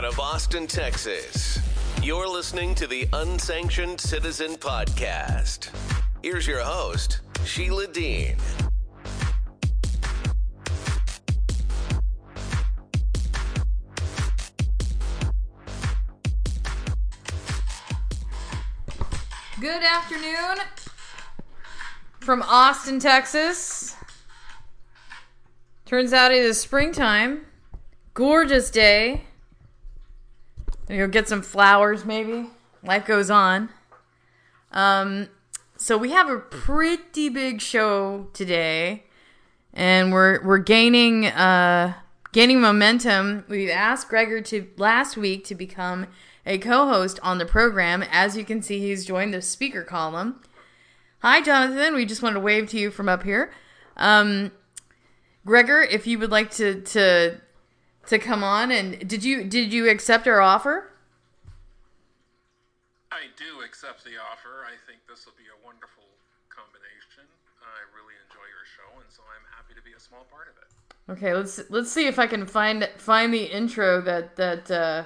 out of Austin, Texas. You're listening to the Unsanctioned Citizen Podcast. Here's your host, Sheila Dean. Good afternoon from Austin, Texas. Turns out it is springtime. Gorgeous day. Go get some flowers, maybe. Life goes on. Um, so we have a pretty big show today, and we're we're gaining uh gaining momentum. We've asked Gregor to last week to become a co-host on the program. As you can see, he's joined the speaker column. Hi, Jonathan. We just wanted to wave to you from up here. Um, Gregor, if you would like to to to come on, and did you did you accept our offer? I do accept the offer. I think this will be a wonderful combination. I really enjoy your show, and so I'm happy to be a small part of it. Okay, let's let's see if I can find find the intro that that uh,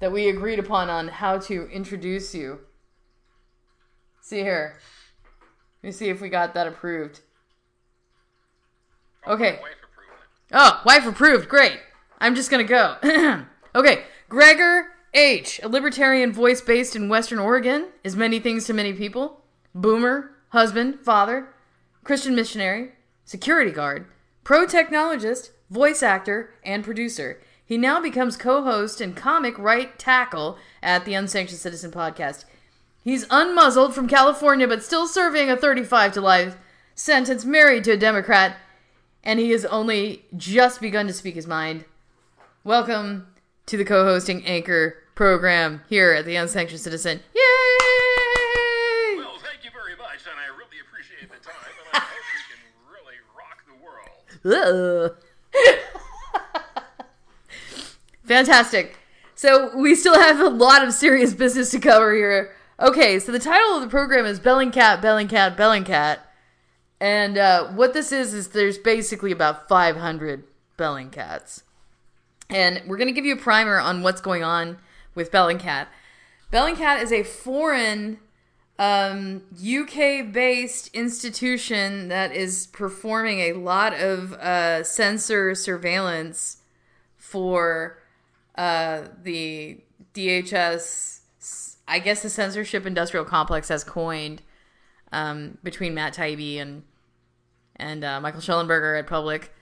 that we agreed upon on how to introduce you. See here. Let me see if we got that approved. Okay. Approved it. Oh, wife approved. Great. I'm just gonna go. okay, Gregor H, a libertarian voice based in Western Oregon, is many things to many people. Boomer, husband, father, Christian missionary, security guard, pro technologist, voice actor, and producer. He now becomes co-host and comic right tackle at the Unsanctioned Citizen podcast. He's unmuzzled from California, but still serving a 35 to life sentence, married to a Democrat, and he has only just begun to speak his mind. Welcome to the co-hosting anchor program here at the Unsanctioned Citizen. Yay! Well, thank you very much, and I really appreciate the time, and I hope we can really rock the world. Fantastic. So we still have a lot of serious business to cover here. Okay, so the title of the program is Bellingcat, Bellingcat, Bellingcat. And uh, what this is, is there's basically about 500 Bellingcats. And we're going to give you a primer on what's going on with Bellingcat. Bellingcat is a foreign um, UK based institution that is performing a lot of uh, censor surveillance for uh, the DHS, I guess the censorship industrial complex has coined um, between Matt Taibbi and and uh, Michael Shellenberger at Public.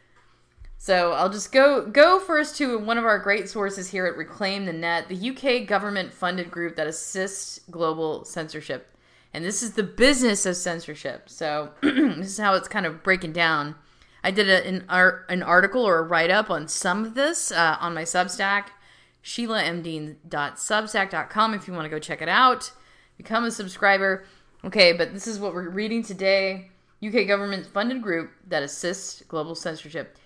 So I'll just go go first to one of our great sources here at Reclaim the Net, the UK government funded group that assists global censorship. And this is the business of censorship. So this is how it's kind of breaking down. I did a, an, art, an article or a write up on some of this uh, on my Substack, sheilamdean.substack.com if you want to go check it out. Become a subscriber. Okay, but this is what we're reading today. UK government funded group that assists global censorship.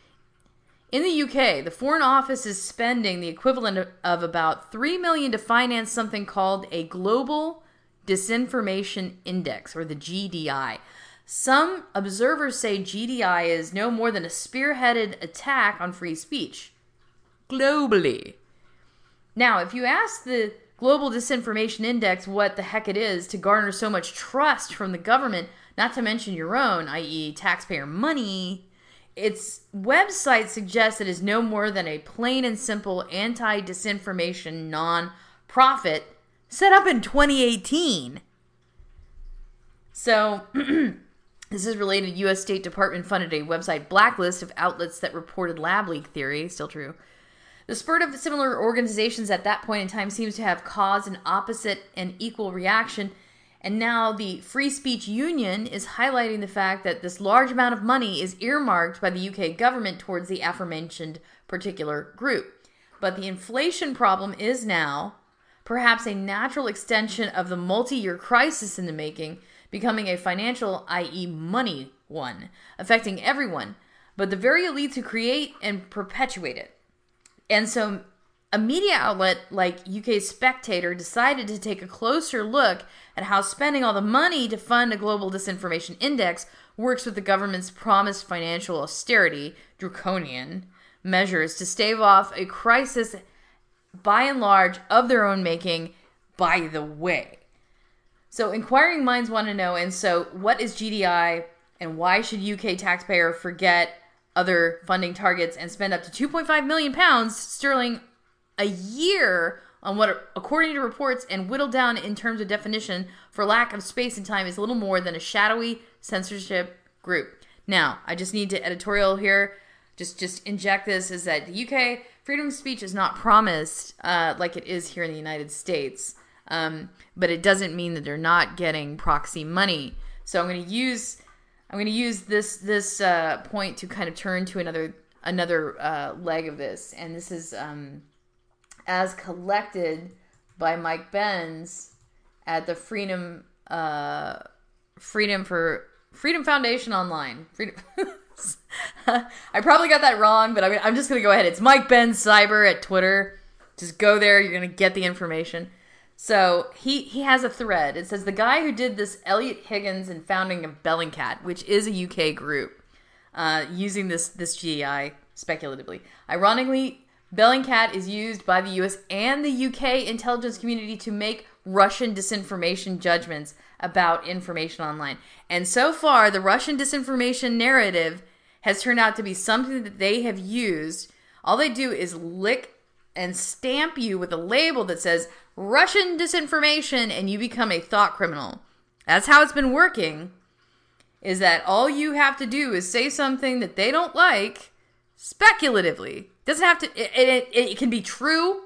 In the UK, the Foreign Office is spending the equivalent of, about 3 million to finance something called a Global Disinformation Index or the GDI. Some observers say GDI is no more than a spearheaded attack on free speech globally. Now, if you ask the Global Disinformation Index what the heck it is to garner so much trust from the government, not to mention your own, i.e., taxpayer money, its website suggests it is no more than a plain and simple anti disinformation non profit set up in 2018. So, this is related. U.S. State Department funded a website blacklist of outlets that reported lab leak theory, still true. The spurt of similar organizations at that point in time seems to have caused an opposite and equal reaction. And now the Free Speech Union is highlighting the fact that this large amount of money is earmarked by the UK government towards the aforementioned particular group. But the inflation problem is now perhaps a natural extension of the multi year crisis in the making, becoming a financial, i.e., money one, affecting everyone, but the very elites who create and perpetuate it. And so a media outlet like UK Spectator decided to take a closer look at how spending all the money to fund a global disinformation index works with the government's promised financial austerity, draconian measures to stave off a crisis by and large of their own making, by the way. So inquiring minds want to know, and so what is GDI and why should UK taxpayer forget other funding targets and spend up to 2.5 million pounds sterling a year on what, according to reports and whittled down in terms of definition for lack of space and time, is little more than a shadowy censorship group. Now, I just need to editorial here, just just inject this: is that the UK freedom of speech is not promised uh, like it is here in the United States, um, but it doesn't mean that they're not getting proxy money. So I'm going to use I'm going to use this this uh, point to kind of turn to another another uh, leg of this, and this is um, as collected by Mike Benz at the Freedom uh, Freedom for Freedom Foundation online. Freedom. I probably got that wrong, but I mean, I'm just gonna go ahead. It's Mike Benz Cyber at Twitter. Just go there. You're gonna get the information. So he he has a thread. It says the guy who did this, Elliot Higgins, and founding of Bellingcat, which is a UK group, uh, using this this GEI speculatively. Ironically, Bellingcat is used by the US and the UK intelligence community to make Russian disinformation judgments about information online. And so far, the Russian disinformation narrative has turned out to be something that they have used. All they do is lick and stamp you with a label that says Russian disinformation and you become a thought criminal. That's how it's been working. Is that all you have to do is say something that they don't like speculatively. Doesn't have to it, it, it can be true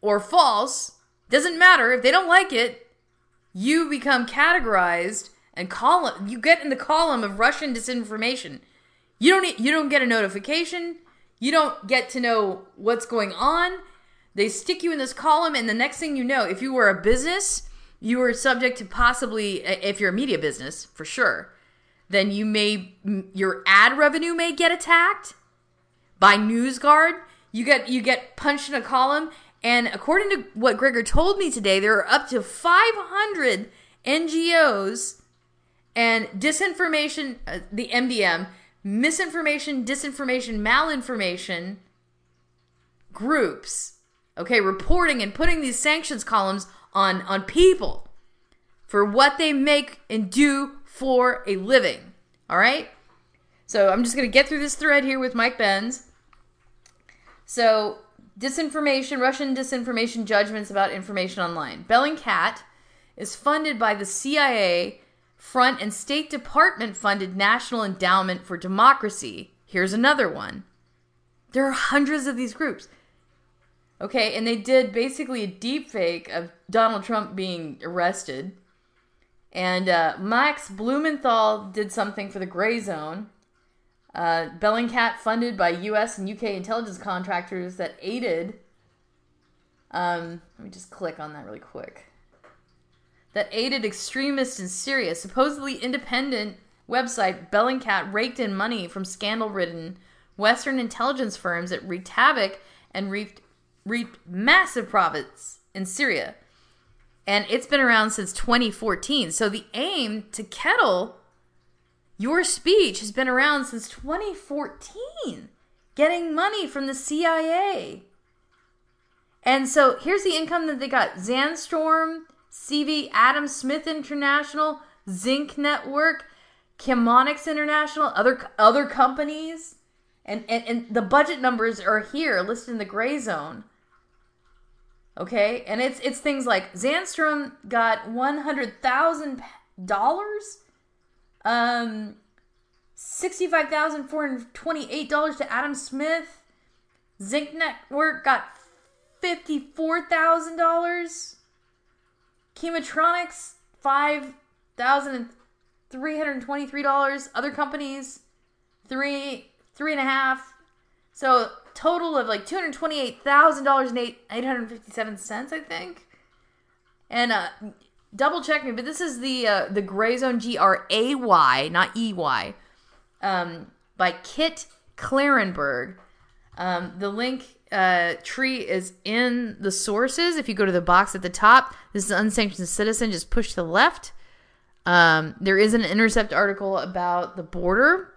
or false. Doesn't matter if they don't like it, you become categorized and column you get in the column of Russian disinformation. You don't you don't get a notification. You don't get to know what's going on. They stick you in this column, and the next thing you know, if you were a business, you are subject to possibly, if you're a media business, for sure, then you may, your ad revenue may get attacked by NewsGuard. You get, you get punched in a column. And according to what Gregor told me today, there are up to 500 NGOs and disinformation, uh, the MDM, misinformation, disinformation, malinformation groups okay, reporting and putting these sanctions columns on on people for what they make and do for a living. All right? So I'm just going to get through this thread here with Mike Benz. So, disinformation, Russian disinformation judgments about information online. Bellingcat is funded by the CIA Front and State Department funded National Endowment for Democracy. Here's another one. There are hundreds of these groups. Okay, and they did basically a deep fake of Donald Trump being arrested. And uh, Max Blumenthal did something for the Gray Zone. Uh, Bellingcat funded by U.S. and UK intelligence contractors that aided. Um, let me just click on that really quick. That aided extremists in Syria. Supposedly independent website Bellingcat raked in money from scandal-ridden Western intelligence firms that wreaked havoc and reaped reaped massive profits in Syria. And it's been around since 2014. So the aim to kettle your speech has been around since 2014, getting money from the CIA. And so here's the income that they got Zandstorm, CV, Adam Smith International, Zinc Network, Chemonics International, other other companies. And, and, and the budget numbers are here listed in the gray zone. Okay, and it's it's things like Zandstorm got one hundred thousand dollars, um, sixty five thousand four hundred twenty eight dollars to Adam Smith. Zinc Network got fifty four thousand dollars. Chemotronics five thousand three hundred twenty three dollars. Other companies three three and a half. So total of like two hundred twenty eight thousand dollars and eight eight hundred fifty seven cents, I think. And uh, double check me, but this is the uh, the Gray Zone G R A Y, not E Y, um, by Kit Klarenberg. Um, the link uh, tree is in the sources. If you go to the box at the top, this is unsanctioned citizen. Just push to the left. Um, there is an intercept article about the border.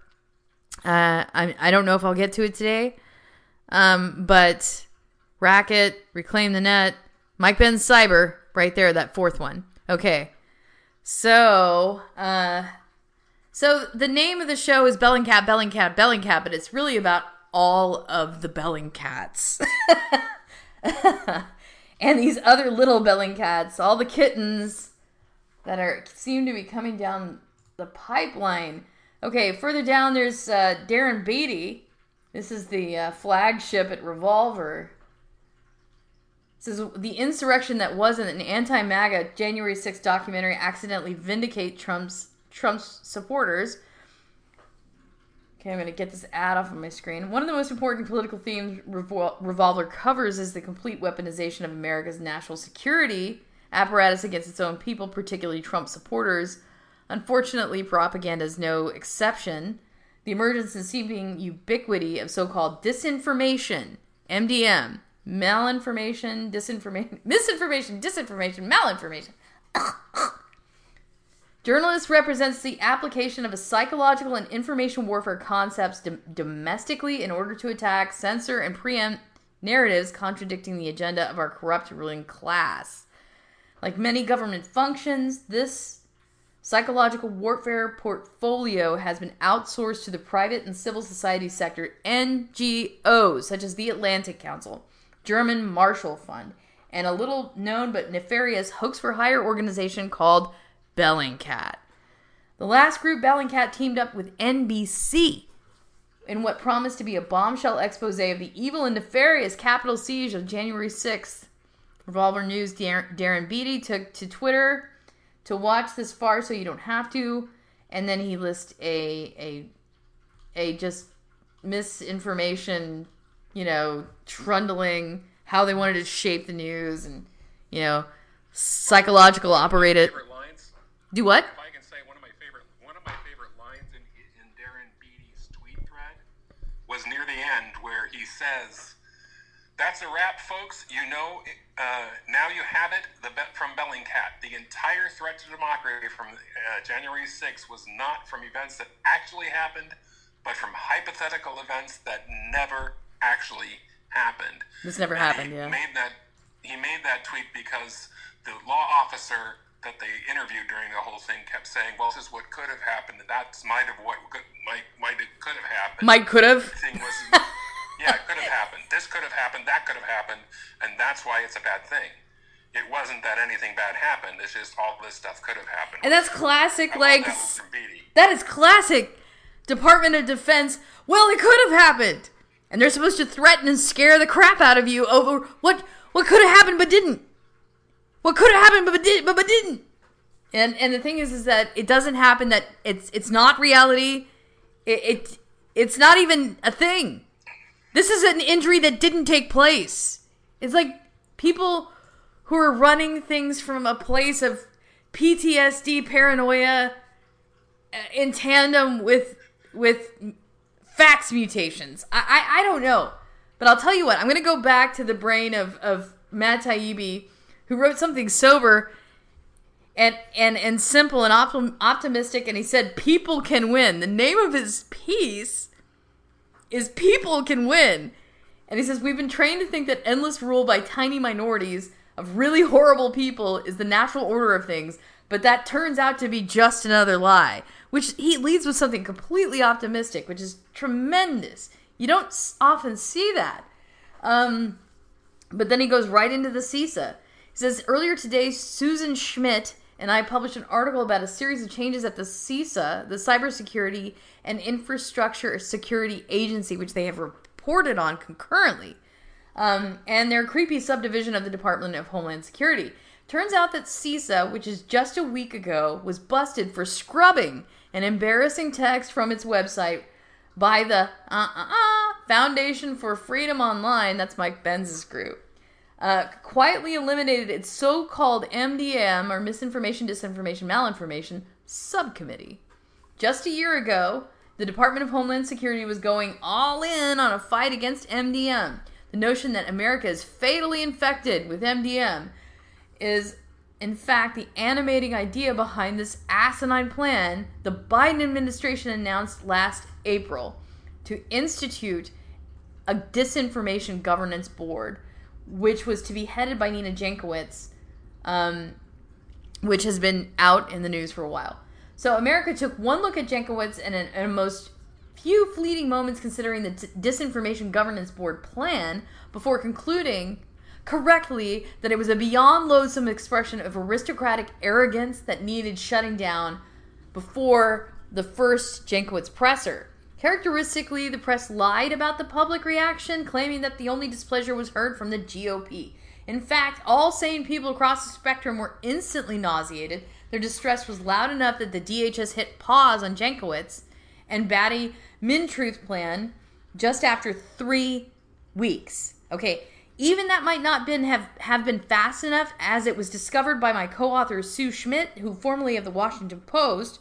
Uh, I, I don't know if I'll get to it today. Um, but Racket, Reclaim the Net, Mike Benz Cyber, right there, that fourth one. Okay. So, uh, so the name of the show is Bellingcat, Bellingcat, Bellingcat, but it's really about all of the Bellingcats. and these other little Bellingcats, all the kittens that are seem to be coming down the pipeline. Okay, further down there's uh, Darren Beattie. This is the uh, flagship at Revolver. Is the insurrection that wasn't an anti-MAGA January 6th documentary accidentally vindicate Trump's Trump's supporters. Okay, I'm going to get this ad off of my screen. One of the most important political themes Revol- Revolver covers is the complete weaponization of America's national security apparatus against its own people, particularly Trump supporters. Unfortunately, propaganda is no exception. The emergence and seeming ubiquity of so called disinformation, MDM, malinformation, disinformation, misinformation, disinformation, malinformation. Journalist represents the application of a psychological and information warfare concepts dom- domestically in order to attack, censor, and preempt narratives contradicting the agenda of our corrupt ruling class. Like many government functions, this psychological warfare portfolio has been outsourced to the private and civil society sector NGOs, such as the Atlantic Council, German Marshall Fund, and a little known but nefarious hoax for hire organization called Bellingcat. The last group, Bellingcat, teamed up with NBC in what promised to be a bombshell expose of the evil and nefarious Capitol siege of January 6th. Revolver News Darren Beattie took to Twitter to watch this far so you don't have to, and then he lists a a a just misinformation, you know, trundling how they wanted to shape the news and you know psychological operated Favorite lines? do what? If I can say one of my favorite one of my favorite lines in in Darren Beattie's tweet thread was near the end where he says, "That's a wrap, folks. You know, uh, now you have it. The bet from Bellingcat. The entire threat to democracy from uh, January 6th was not from events that actually happened, but from hypothetical events that never actually happened." This never And happened, he yeah. Made that he made that tweet because the law officer that they interviewed during the whole thing kept saying, "Well, this is what could have happened. That's might have what could might might it could have happened." Mike could have. thing was, yeah, it could have happened. This could have happened. That could have happened, and that's why it's a bad thing. It wasn't that anything bad happened. It's just all this stuff could have happened. And that's classic, like that was from Beattie. that is classic Department of Defense. Well, it could have happened, and they're supposed to threaten and scare the crap out of you over what what could have happened but didn't. What could have happened but did but, but didn't. And and the thing is, is that it doesn't happen. That it's it's not reality. It, it it's not even a thing. This is an injury that didn't take place. It's like people who are running things from a place of PTSD, paranoia, uh, in tandem with with fax mutations. I, I I don't know, but I'll tell you what. I'm gonna go back to the brain of of Matt Taibbi, who wrote something sober and and and simple and optim- optimistic, and he said people can win. The name of his piece is "People Can Win," and he says we've been trained to think that endless rule by tiny minorities of really horrible people is the natural order of things, but that turns out to be just another lie. Which he leads with something completely optimistic, which is tremendous. You don't often see that. Um, but then he goes right into the CISA. He says earlier today, Susan Schmidt and I published an article about a series of changes at the CISA, the Cybersecurity and Infrastructure Security Agency, which they have reported on concurrently. Um, and they're creepy subdivision of the Department of Homeland Security. Turns out that CISA, which is just a week ago, was busted for scrubbing an embarrassing text from its website by the uh, uh, uh, Foundation for Freedom Online. That's Mike Benz's group. Uh, quietly eliminated its so-called MDM or misinformation, disinformation, malinformation subcommittee. Just a year ago, the Department of Homeland Security was going all in on a fight against MDM. The notion that America is fatally infected with MDM is, in fact, the animating idea behind this asinine plan the Biden administration announced last April to institute a disinformation governance board which was to be headed by Nina Jankowicz, um, which has been out in the news for a while. So America took one look at Jankowicz and in, in most few fleeting moments considering the t- Disinformation Governance Board plan before concluding correctly that it was a beyond loathsome expression of aristocratic arrogance that needed shutting down before the first Jankowicz presser. Characteristically, the press lied about the public reaction, claiming that the only displeasure was heard from the GOP. In fact, all sane people across the spectrum were instantly nauseated. Their distress was loud enough that the DHS hit pause on Jankowicz and Batty Truth plan just after three weeks. Okay, even that might not been have, have been fast enough, as it was discovered by my co-author Sue Schmidt, who formerly of the Washington Post,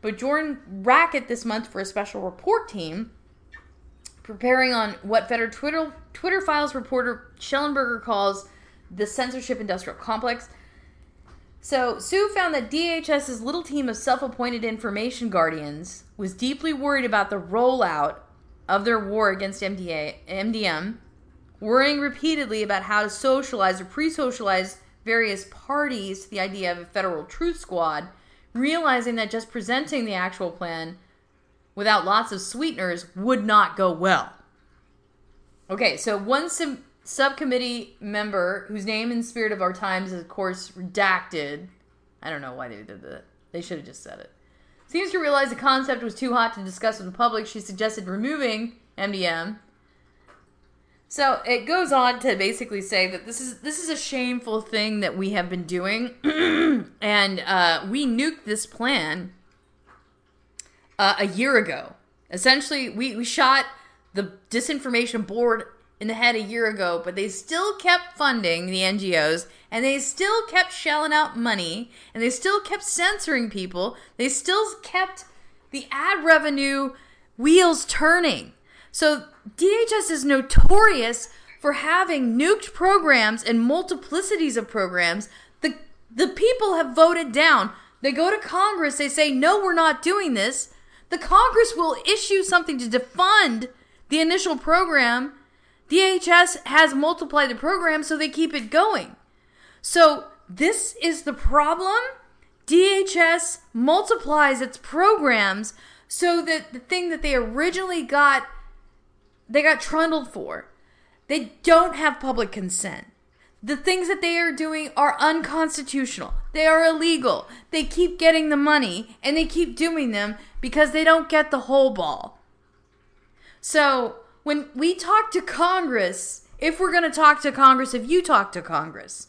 but joined Racket this month for a special report team preparing on what Federal Twitter, Twitter Files reporter Shellenberger calls the censorship industrial complex. So, Sue found that DHS's little team of self appointed information guardians was deeply worried about the rollout of their war against MDA, MDM, worrying repeatedly about how to socialize or pre socialize various parties to the idea of a federal truth squad realizing that just presenting the actual plan without lots of sweeteners would not go well. Okay, so one sub- subcommittee member whose name and spirit of our times is, of course, redacted. I don't know why they did that. They should have just said it. Seems to realize the concept was too hot to discuss with the public. She suggested removing MDM so it goes on to basically say that this is this is a shameful thing that we have been doing, and uh, we nuked this plan uh, a year ago. Essentially, we, we shot the disinformation board in the head a year ago, but they still kept funding the NGOs and they still kept shelling out money and they still kept censoring people. They still kept the ad revenue wheels turning. So DHS is notorious for having nuked programs and multiplicities of programs. The the people have voted down. They go to Congress, they say, no, we're not doing this. The Congress will issue something to defund the initial program. DHS has multiplied the program, so they keep it going. So this is the problem. DHS multiplies its programs so that the thing that they originally got they got trundled for. They don't have public consent. The things that they are doing are unconstitutional. They are illegal. They keep getting the money and they keep doing them because they don't get the whole ball. So, when we talk to Congress, if we're going to talk to Congress, if you talk to Congress,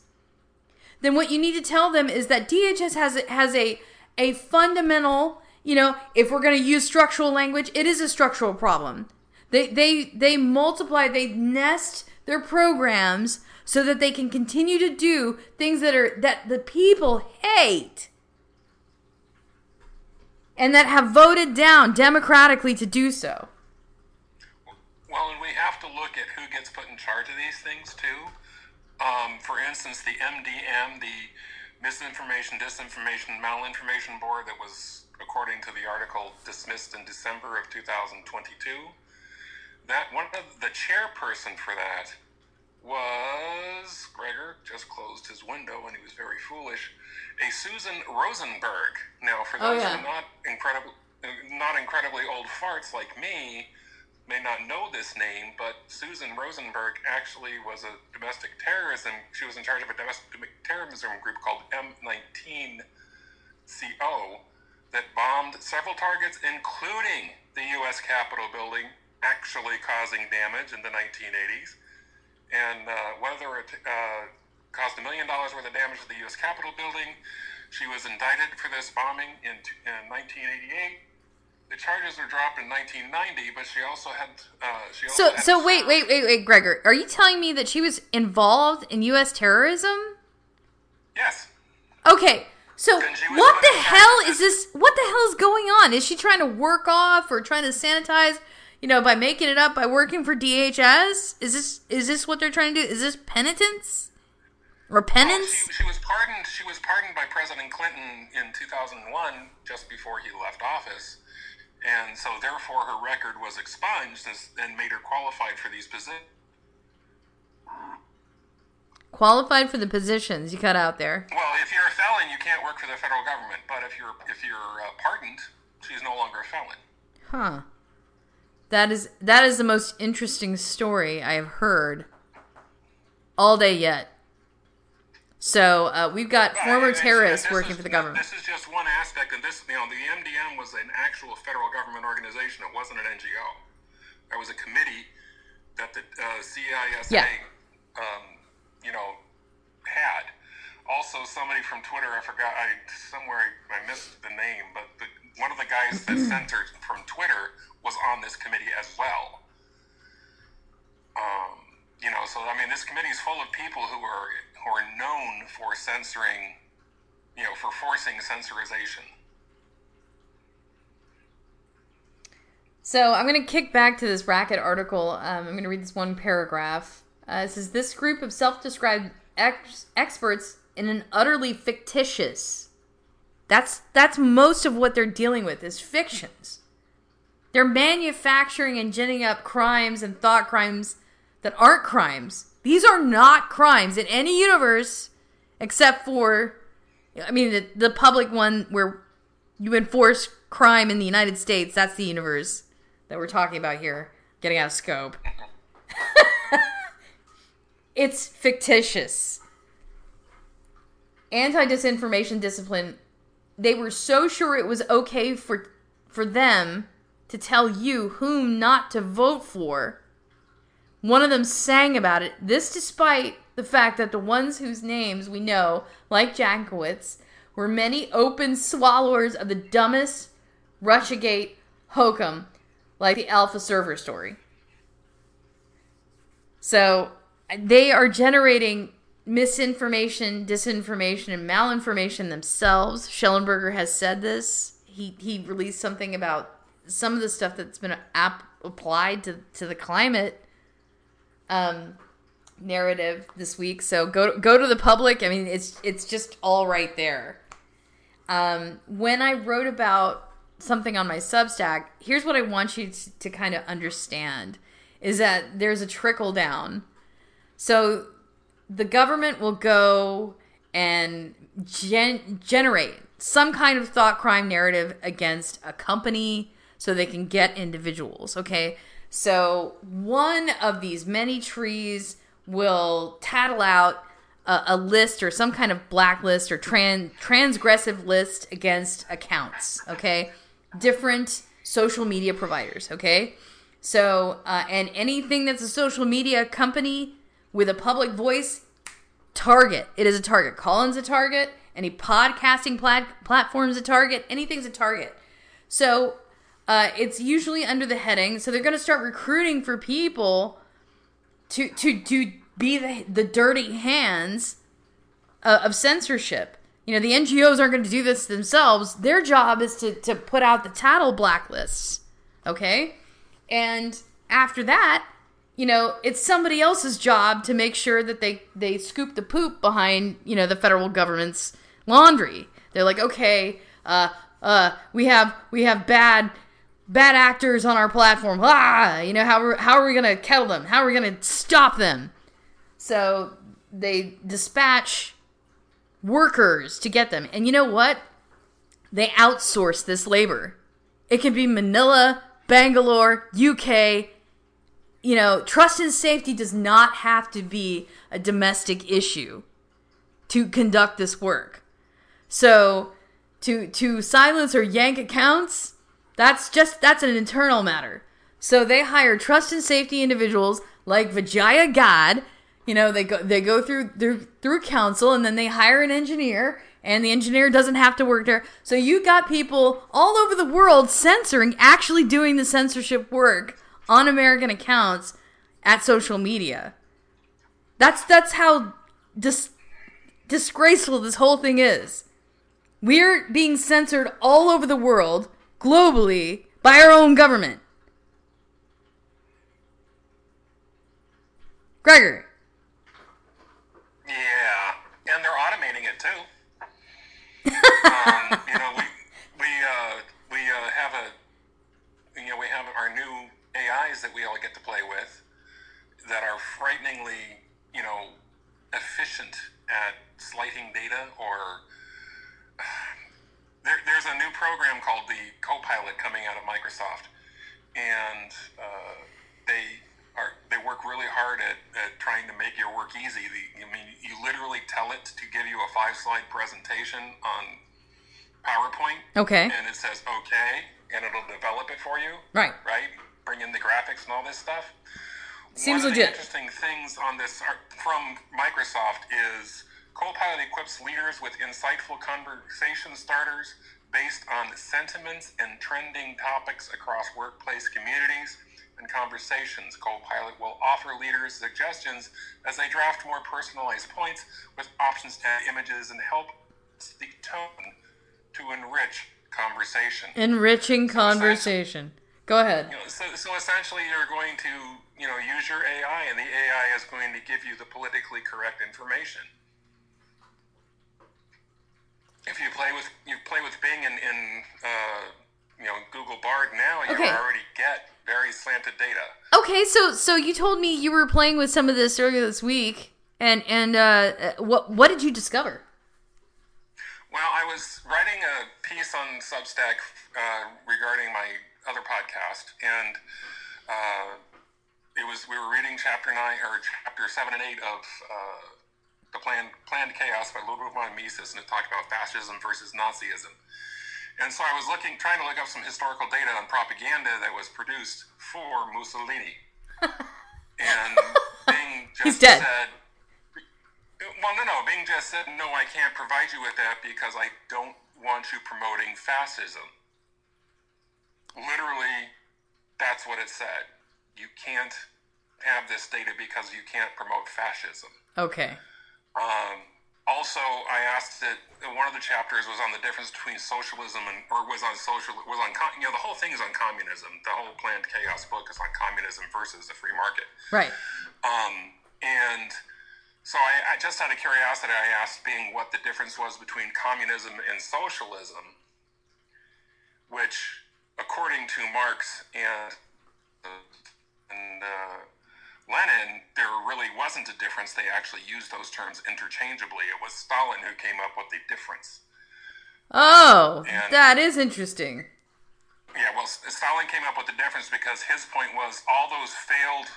then what you need to tell them is that DHS has has a a fundamental, you know, if we're going to use structural language, it is a structural problem. They they they multiply, they nest their programs so that they can continue to do things that are that the people hate and that have voted down democratically to do so. Well, and we have to look at who gets put in charge of these things too. Um, for instance, the MDM, the Misinformation, Disinformation, Malinformation Board that was, according to the article, dismissed in December of 2022 that one of the chairperson for that was Gregor just closed his window and he was very foolish. A Susan Rosenberg. Now, for oh, those oh, yeah. who are not incredibly not incredibly old farts like me, may not know this name, but Susan Rosenberg actually was a domestic terrorism. She was in charge of a domestic terrorism group called M19CO that bombed several targets, including the U.S. Capitol building actually causing damage in the 1980s. And uh, whether it uh, caused a million dollars worth of damage to the U.S. Capitol building, she was indicted for this bombing in, in 1988. The charges were dropped in 1990, but she also had. Uh, she also so, had so wait, wait, wait, wait, Gregor. Are you telling me that she was involved in U.S. terrorism? Yes. Okay, so what the hell is this? What the hell is going on? Is she trying to work off or trying to sanitize you know, by making it up by working for DHS? Is this is this what they're trying to do? Is this penitence or penance? Well, she, she, was pardoned. She was pardoned by President Clinton in 2001, just before he left office, and so therefore her record was expunged and made her qualified for these positions. Qualified for the positions you cut out there. Well, if you're a felon, you can't work for the federal government. But if you're if you're uh, pardoned, she's no longer a felon. Huh. That is that is the most interesting story I have heard all day yet. So uh, we've got Well, former terrorists working is- for the government. This is just one aspect, and this, you know, the MDM was an actual federal government organization. It wasn't an NGO. There was a committee that the uh, CISA, Yeah. um, you know, had. Also, somebody from Twitter, I forgot, I somewhere I missed the name, but the, one of the guys that censored from Twitter was on this committee as well. Um, you know, so I mean, this committee is full of people who are who are known for censoring, you know, for forcing censorization. So I'm going to kick back to this Racket article. Um, I'm going to read this one paragraph. Uh, it says this group of self-described ex- experts in an utterly fictitious. That's that's most of what they're dealing with is fictions. They're manufacturing and ginning up crimes and thought crimes that aren't crimes. These are not crimes in any universe except for, I mean, the, the public one where you enforce crime in the United States. That's the universe that we're talking about here, getting out of scope. it's fictitious. Anti disinformation discipline, they were so sure it was okay for for them to tell you whom not to vote for. One of them sang about it, this despite the fact that the ones whose names we know, like Jankowicz, were many open swallowers of the dumbest Russiagate hokum, like the Alfa server story. So they are generating misinformation, disinformation, and malinformation themselves. Shellenberger has said this. He he released something about some of the stuff that's been ap- applied to, to the climate um, narrative this week. So go go to the public. I mean, it's it's just all right there. Um, when I wrote about something on my Substack, here's what I want you to, to kind of understand: is that there's a trickle down. So the government will go and gen- generate some kind of thought crime narrative against a company so they can get individuals. Okay. So one of these many trees will tattle out a, a list or some kind of blacklist or tran- transgressive list against accounts. Okay. Different social media providers. Okay. So, uh, and anything that's a social media company with a public voice, target. It is a target. Callin's a target. Any podcasting plat- platform's a target. Anything's a target. So uh, it's usually under the heading. So they're going to start recruiting for people to to to be the the dirty hands uh, of censorship. You know, the NGOs aren't going to do this themselves. Their job is to to put out the tattle blacklists. Okay, and after that, you know, it's somebody else's job to make sure that they they scoop the poop behind you know the federal government's laundry. They're like, okay, uh, uh, we have we have bad bad actors on our platform. Ah, you know how how are we gonna kettle them? How are we gonna stop them? So they dispatch workers to get them, and you know what? They outsource this labor. It can be Manila, Bangalore, UK, you know, trust and safety does not have to be a domestic issue to conduct this work. So, to to silence or yank accounts, that's just that's an internal matter. So they hire trust and safety individuals like Vijaya Gadde. You know, they go they go through through through council and then they hire an engineer and the engineer doesn't have to work there. So you got people all over the world censoring, actually doing the censorship work on American accounts at social media. That's that's how dis- disgraceful this whole thing is. We're being censored all over the world, globally, by our own government. Gregor. Yeah, and they're automating it too. um, you know, we we uh, we uh, have a you know we have our new AIs that we all get to play with that are frighteningly you know efficient at slighting data or there, there's a new program called the Copilot coming out of Microsoft, and uh, they are they work really hard at, at trying to make your work easy. The, I mean, you literally tell it to give you a five slide presentation on PowerPoint, Okay. and it says okay, and it'll develop it for you, Right. right? Bring in the graphics and all this stuff. Seems One of legit. the interesting things on this are- from Microsoft is Copilot equips leaders with insightful conversation starters based on sentiments and trending topics across workplace communities and conversations. Copilot will offer leaders suggestions as they draft more personalized points with options to add images and help the tone to enrich conversation. Enriching conversation. Go ahead. You know, so, so essentially, you're going to, you know, use your AI, and the AI is going to give you the politically correct information. If you play with you play with Bing and in uh, you know Google Bard now, you Okay. already get very slanted data. Okay, so so you told me you were playing with some of this earlier this week, and and uh, what what did you discover? Well, I was writing a piece on Substack uh, regarding my other podcast, and uh, it was we were reading chapter nine or chapter seven and eight of uh, the planned planned chaos by Ludwig von Mises, and it talked about fascism versus Nazism. And so I was looking, trying to look up some historical data on propaganda that was produced for Mussolini, and Bing just He's dead. said. Well, no, no. Bing just said, no, I can't provide you with that because I don't want you promoting fascism. Literally, that's what it said. You can't have this data because you can't promote fascism. Okay. Um, also, I asked that one of the chapters was on the difference between socialism and, or was on social, was on, you know, the whole thing is on communism. The whole planned chaos book is on communism versus the free market. Right. Um, and so I, I just out of curiosity, I asked Bing what the difference was between communism and socialism, which, according to Marx and and uh, Lenin, there really wasn't a difference. They actually used those terms interchangeably. It was Stalin who came up with the difference. Oh, And- that is interesting. Yeah, well, Stalin came up with the difference because his point was all those failed,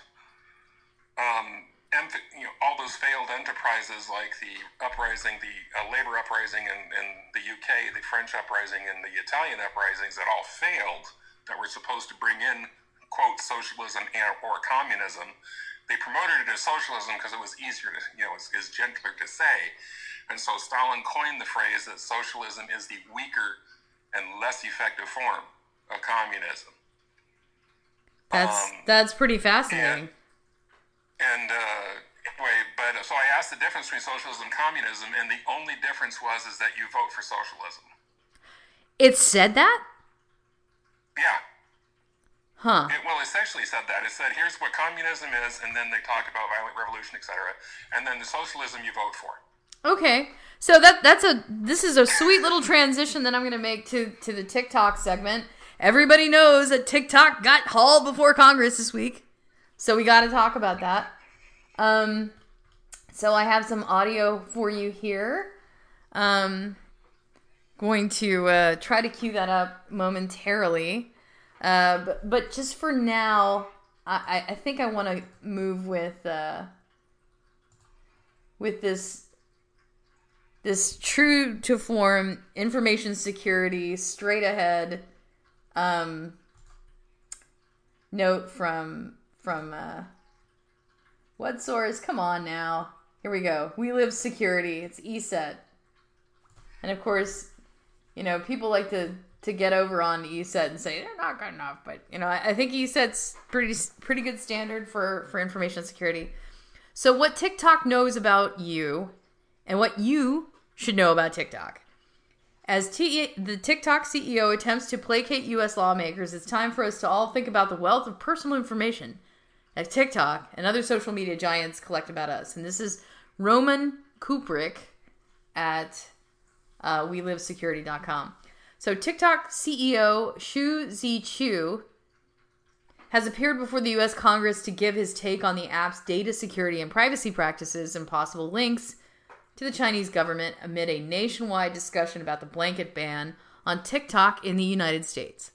um, emph- you know, all those failed enterprises like the uprising, the uh, labor uprising in, in the UK, the French uprising, and the Italian uprisings that all failed, that were supposed to bring in quote socialism and or communism. They promoted it as socialism because it was easier to, you know, is, is gentler to say. And so Stalin coined the phrase that socialism is the weaker and less effective form of communism. That's Um, that's pretty fascinating. And uh, anyway, but so I asked the difference between socialism and communism, and the only difference was is that you vote for socialism. It said that? Yeah. Huh. It, well, essentially said that. It said, here's what communism is, and then they talked about violent revolution, etc. And then the socialism you vote for. Okay. So that that's a this is a sweet little transition that I'm going to make to to the TikTok segment. Everybody knows that TikTok got hauled before Congress this week. So we got to talk about that. Um so I have some audio for you here. Um going to uh, try to cue that up momentarily. Uh, but, but just for now, I, I- think I want to move with uh, with this this true to form information security straight ahead um, note from from uh, what source? Come on now. Here we go. We live security. It's ESET. And of course, you know, people like to to get over on ESET and say they're not good enough, but you know, I, I think ESET's pretty pretty good standard for for information security. So what TikTok knows about you and what you should know about TikTok. As T- the TikTok CEO attempts to placate US lawmakers, it's time for us to all think about the wealth of personal information that TikTok and other social media giants collect about us. And this is Roman Cuprik at uh, WeLiveSecurity.com. So TikTok CEO Shou Zi Chew has appeared before the U.S. Congress to give his take on the app's data security and privacy practices and possible links to the Chinese government amid a nationwide discussion about the blanket ban on TikTok in the United States.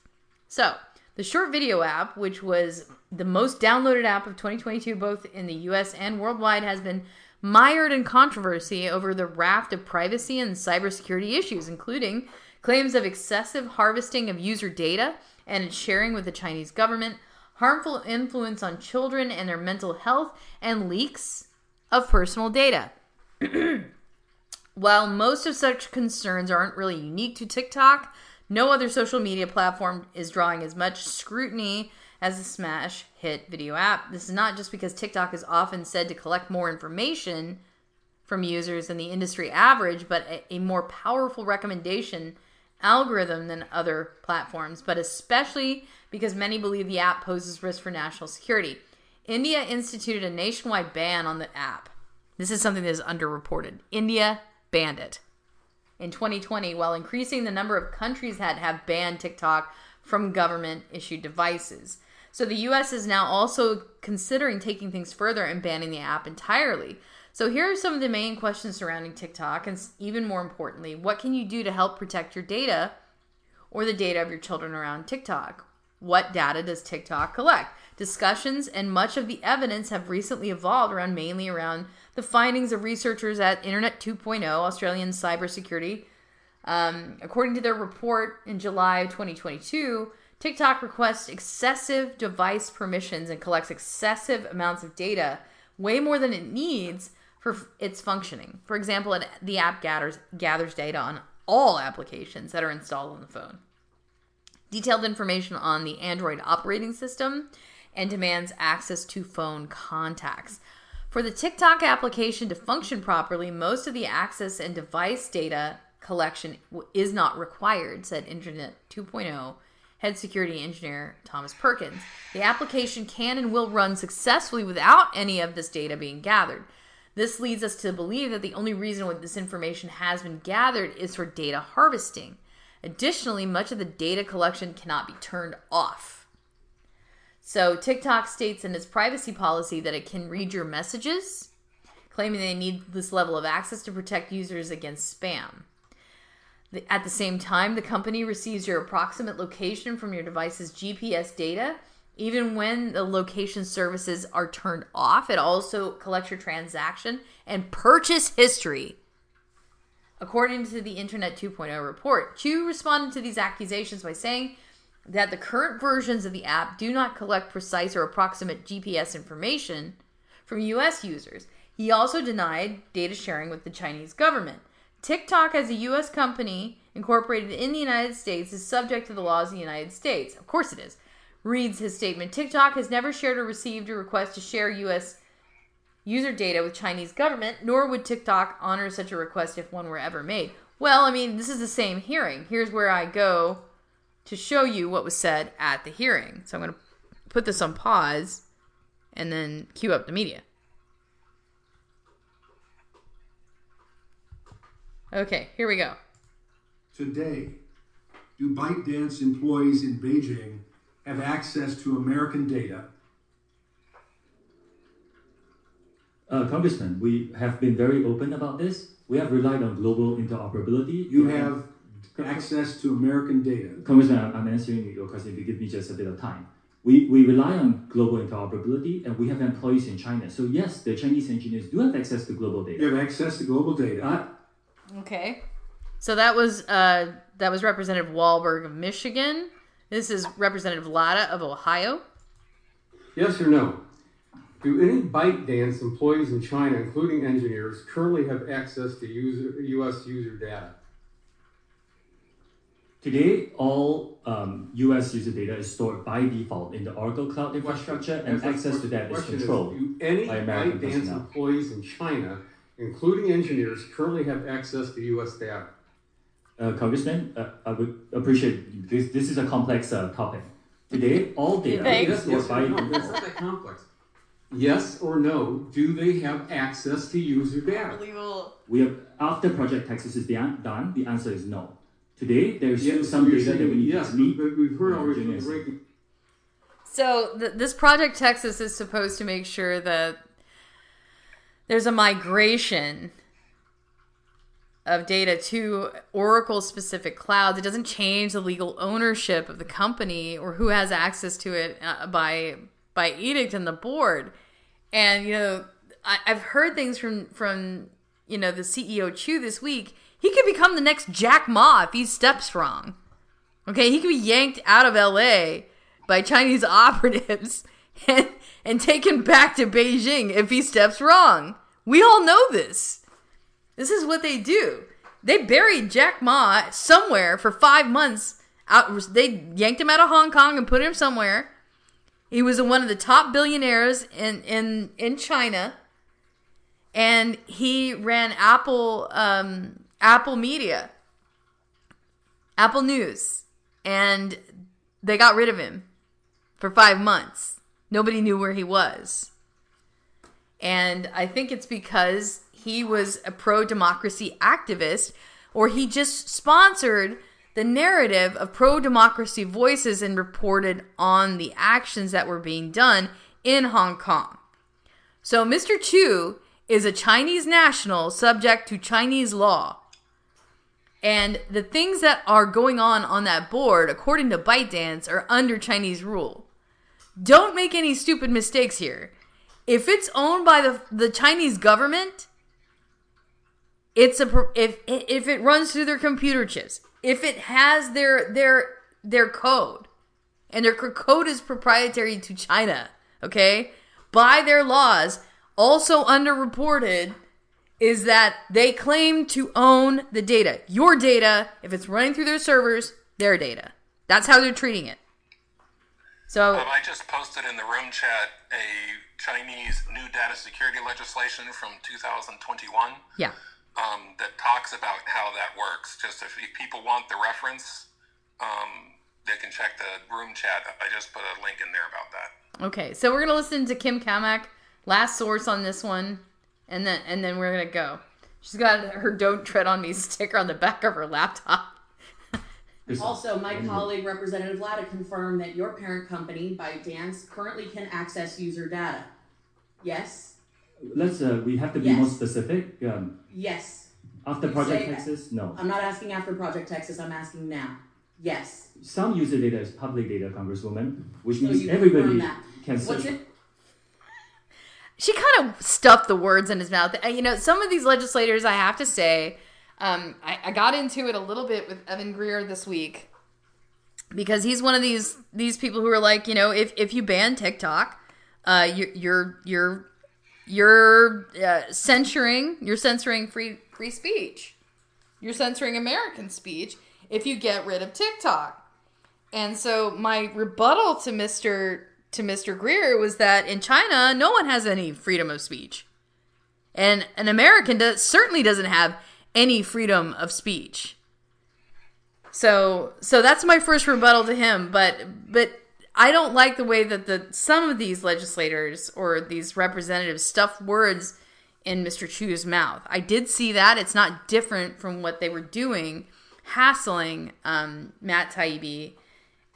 So, the short video app, which was the most downloaded app of 2022, both in the US and worldwide, has been mired in controversy over the raft of privacy and cybersecurity issues, including claims of excessive harvesting of user data and its sharing with the Chinese government, harmful influence on children and their mental health, and leaks of personal data. While most of such concerns aren't really unique to TikTok, no other social media platform is drawing as much scrutiny as the smash hit video app. This is not just because TikTok is often said to collect more information from users than the industry average, but a, a more powerful recommendation algorithm than other platforms, but especially because many believe the app poses risk for national security. India instituted a nationwide ban on the app. This is something that is underreported. India banned it in 2020 while increasing the number of countries that have banned TikTok from government issued devices. So the US is now also considering taking things further and banning the app entirely. So here are some of the main questions surrounding TikTok and even more importantly, what can you do to help protect your data or the data of your children around TikTok? What data does TikTok collect? Discussions and much of the evidence have recently evolved around mainly around the findings of researchers at Internet 2.0, Australian cybersecurity. Um, according to their report in July of 2022, TikTok requests excessive device permissions and collects excessive amounts of data, way more than it needs for its functioning. For example, it, the app gathers, gathers data on all applications that are installed on the phone. Detailed information on the Android operating system and demands access to phone contacts. For the TikTok application to function properly, most of the access and device data collection is not required, said Internet 2.0 head security engineer Thomas Perkins. The application can and will run successfully without any of this data being gathered. This leads us to believe that the only reason why this information has been gathered is for data harvesting. Additionally, much of the data collection cannot be turned off. So TikTok states in its privacy policy that it can read your messages, claiming they need this level of access to protect users against spam. At the same time, the company receives your approximate location from your device's GPS data. Even when the location services are turned off, it also collects your transaction and purchase history. According to the Internet 2.0 report, Chew responded to these accusations by saying that the current versions of the app do not collect precise or approximate GPS information from US users. He also denied data sharing with the Chinese government. TikTok, as a US company incorporated in the United States, is subject to the laws of the United States. Of course it is. Reads his statement TikTok has never shared or received a request to share US user data with Chinese government, nor would TikTok honor such a request if one were ever made. Well, I mean, this is the same hearing. Here's where I go to show you what was said at the hearing. So I'm going to put this on pause and then cue up the media. Okay, here we go. Today, do ByteDance employees in Beijing have access to American data? Uh, Congressman, we have been very open about this. We have relied on global interoperability. You have access to American data. Congressman, I'm answering your question if you give me just a bit of time. We, we rely on global interoperability and we have employees in China. So, yes, the Chinese engineers do have access to global data. You have access to global data. Uh, Okay. So that was uh, that was Representative Walberg of Michigan. This is Representative Latta of Ohio. Yes or no? Do any ByteDance employees in China, including engineers, currently have access to user, U.S. user data? Today, all um, US user data is stored by default in the Oracle Cloud infrastructure, and Yes, access to that is question controlled. do any by American ByteDance personnel. employees in China, including engineers, currently have access to U.S. data? Uh, Congressman, uh, I would appreciate this. This is a complex uh, topic. Today, all data Thanks. is stored by or no? That's not that complex. Yes or no? Do they have access to user data? We have after Project Texas is done, done, the answer is no. Today, there is still Yes, some you're data that we need yes, to delete. but we've heard already from the Yes. ranking So th- this Project Texas is supposed to make sure that there's a migration of data to Oracle specific clouds. It doesn't change the legal ownership of the company or who has access to it uh, by by edict and the board. And you know, I, I've heard things from from you know the CEO Chew this week. He could become the next Jack Ma if he steps wrong. Okay, he could be yanked out of LA by Chinese operatives and, and taken back to Beijing if he steps wrong. We all know this. This is what they do. They buried Jack Ma somewhere for five months. Out, they yanked him out of Hong Kong and put him somewhere. He was one of the top billionaires in in in China, and he ran Apple um, Apple Media, Apple News, and they got rid of him for five months. Nobody knew where he was. And I think it's because he was a pro democracy activist or he just sponsored the narrative of pro democracy voices and reported on the actions that were being done in Hong Kong. So Mr. Chew is a Chinese national subject to Chinese law. And the things that are going on on that board, according to ByteDance, are under Chinese rule. Don't make any stupid mistakes here. If it's owned by the the Chinese government, it's a if if it runs through their computer chips, if it has their their their code, and their code is proprietary to China, okay, by their laws, also underreported is that they claim to own the data. Your data, if it's running through their servers, their data. That's how they're treating it. So Um, I just posted in the room chat a Chinese new data security legislation from 2021 yeah. Um, that talks about how that works. Just if people want the reference, um, they can check the room chat. I just put a link in there about that. Okay, so we're gonna listen to Kim Cammack, last source on this one, and then and then we're gonna go. She's got her "Don't Tread on Me" sticker on the back of her laptop. Also, my colleague Representative Latta confirmed that your parent company, ByteDance, currently can access user data. Yes? Let's, uh, we have to be more Yes. specific. Um, Yes. after You Project say that. Texas, no. I'm not asking after Project Texas, I'm asking now. Yes. Some user data is public data, Congresswoman, which So means you everybody that. can search. What's it? She kind of stuffed the words in his mouth. Uh, You know, some of these legislators, I have to say, um, I, I got into it a little bit with Evan Greer this week because he's one of these these people who are like, you know, if if you ban TikTok, uh, you're you're you're you're uh, censoring you're censoring free free speech. You're censoring American speech if you get rid of TikTok. And so my rebuttal to Mr. to Mr. Greer was that in China, no one has any freedom of speech. And an American does, certainly doesn't have any freedom of speech. So so that's my first rebuttal to him, but but I don't like the way that the some of these legislators or these representatives stuff words in Mr. Chew's mouth. I did see that. It's not different from what they were doing, hassling um, Matt Taibbi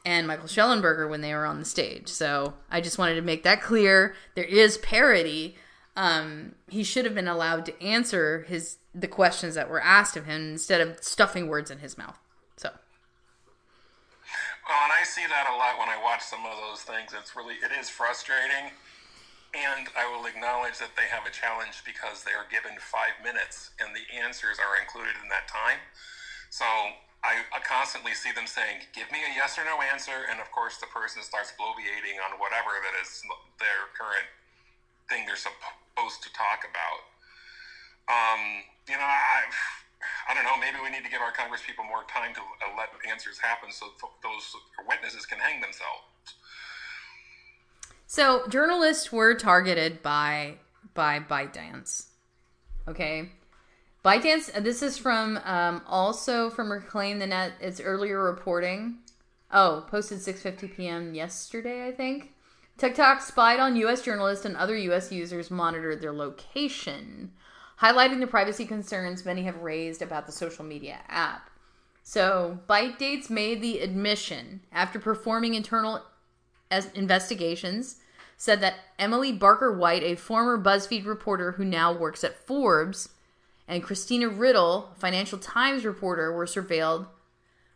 and Michael Shellenberger when they were on the stage. So I just wanted to make that clear. There is parity. Um, he should have been allowed to answer his the questions that were asked of him instead of stuffing words in his mouth. Well, and I see that a lot when I watch some of those things. It's really, it is frustrating. And I will acknowledge that they have a challenge because they are given five minutes and the answers are included in that time. So I, I constantly see them saying, give me a yes or no answer. And of course, the person starts bloviating on whatever that is their current thing they're supposed to talk about. Um, you know, I, I don't know. Maybe we need to give our Congress people more time to uh, let answers happen so th- those witnesses can hang themselves. So journalists were targeted by by ByteDance. Okay. ByteDance, uh, this is from um, also from Reclaim the Net, its earlier reporting. Oh, posted 6.50 p.m. yesterday, I think. TikTok spied on U.S. journalists and other U.S. users monitored their location, highlighting the privacy concerns many have raised about the social media app. So, ByteDance made the admission after performing internal investigations said that Emily Baker White, a former BuzzFeed reporter who now works at Forbes, and Cristina Criddle, Financial Times reporter, were surveilled.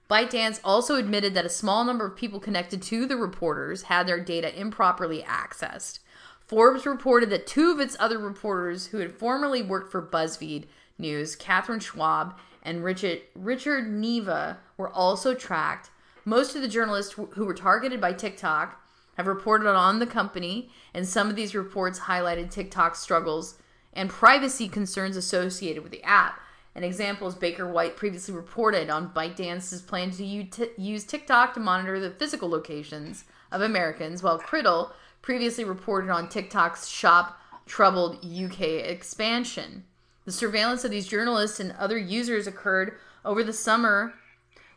ByteDance also admitted that a small number of people connected to the reporters had their data improperly accessed. Forbes reported that two of its other reporters who had formerly worked for BuzzFeed News, Catherine Schwab and Richard, Richard Nieva, were also tracked. Most of the journalists who were targeted by TikTok have reported on the company, and some of these reports highlighted TikTok's struggles and privacy concerns associated with the app. An example is Baker White previously reported on ByteDance's plan to use TikTok to monitor the physical locations of Americans, while Criddle previously reported on TikTok's shop troubled UK expansion. The surveillance of these journalists and other users occurred over the summer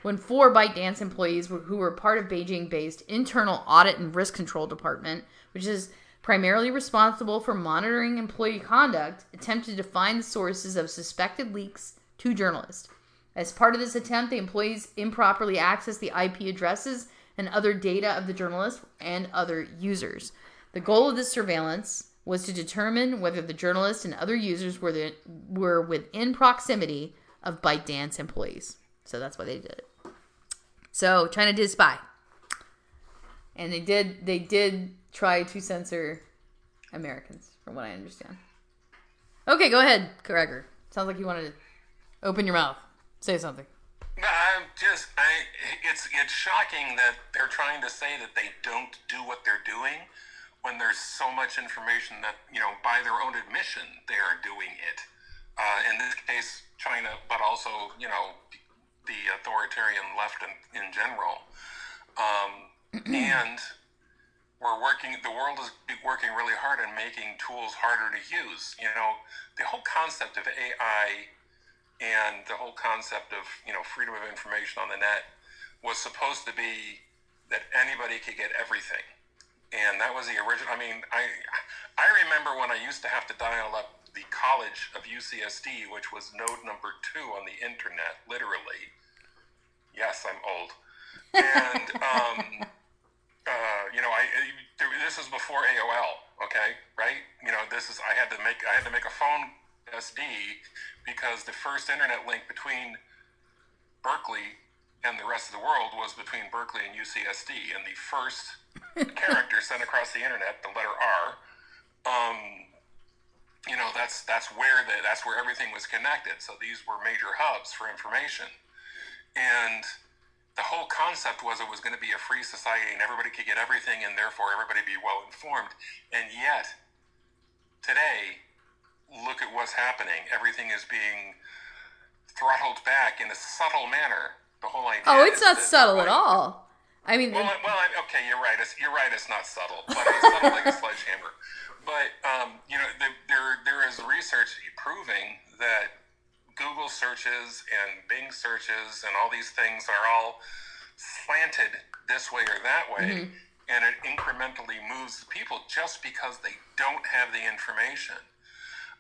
when four ByteDance employees who were part of Beijing based internal audit and risk control department, which is primarily responsible for monitoring employee conduct, attempted to find the sources of suspected leaks to journalists. As part of this attempt, the employees improperly accessed the IP addresses and other data of the journalists and other users. The goal of this surveillance was to determine whether the journalists and other users were the, were within proximity of ByteDance employees. So that's why they did it. So China did spy, and they did they did try to censor Americans, from what I understand. Okay, go ahead, Gregor. Sounds like you wanted to open your mouth, say something. I'm just, I, it's it's shocking that they're trying to say that they don't do what they're doing when there's so much information that you know, by their own admission, they are doing it. Uh, in this case, China, but also you know, the authoritarian left in, in general. Um, and we're working the world is working really hard on making tools harder to use you know the whole concept of ai and the whole concept of you know freedom of information on the net was supposed to be that anybody could get everything and that was the original i mean i i remember when i used to have to dial up the college of ucsd which was node number two on the internet literally yes i'm old and um uh, you know, I this is before AOL. Okay, right? You know, this is I had to make I had to make a phone SD because the first internet link between Berkeley and the rest of the world was between Berkeley and UCSD, and the first character sent across the internet, the letter R. Um, you know, that's that's where the that's where everything was connected. So these were major hubs for information, and the whole concept was it was going to be a free society and everybody could get everything and therefore everybody be well informed. And yet, today, look at what's happening. Everything is being throttled back in a subtle manner. The whole idea. Oh, it's not subtle at all. I mean, well, well, okay, you're right. It's, you're right. It's not subtle, but it's subtle like a sledgehammer. But um, you know, the, there there is research proving that Google searches and Bing searches and all these things are all slanted this way or that way. Mm-hmm. And it incrementally moves people just because they don't have the information.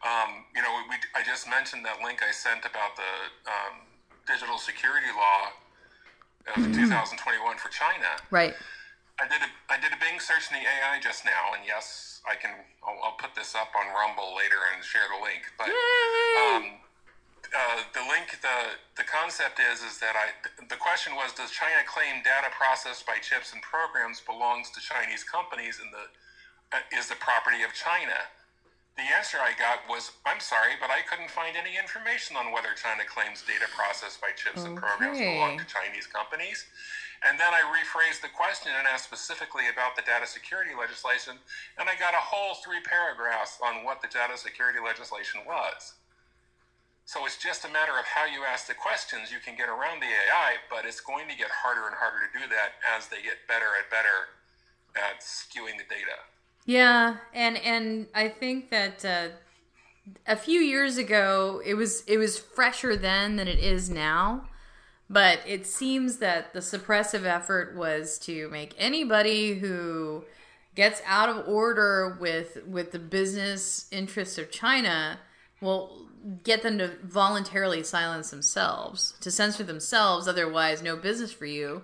Um, you know, we, I just mentioned that link I sent about the um, digital security law of mm-hmm. 2021 for China. Right. I did a I did a Bing search in the AI just now, and yes, I can. I'll, I'll put this up on Rumble later and share the link. But um, uh, the link, the the concept is is that I the question was, does China claim data processed by chips and programs belongs to Chinese companies and the uh, is the property of China? The answer I got was, I'm sorry, but I couldn't find any information on whether China claims data processed by chips okay. and programs belong to Chinese companies. And then I rephrased the question and asked specifically about the data security legislation, and I got a whole three paragraphs on what the data security legislation was. So it's just a matter of how you ask the questions. You can get around the AI, but it's going to get harder and harder to do that as they get better and better at skewing the data. Yeah, and and I think that uh, a few years ago it was it was fresher then than it is now. But it seems that the suppressive effort was to make anybody who gets out of order with with the business interests of China, well, get them to voluntarily silence themselves, to censor themselves, otherwise no business for you.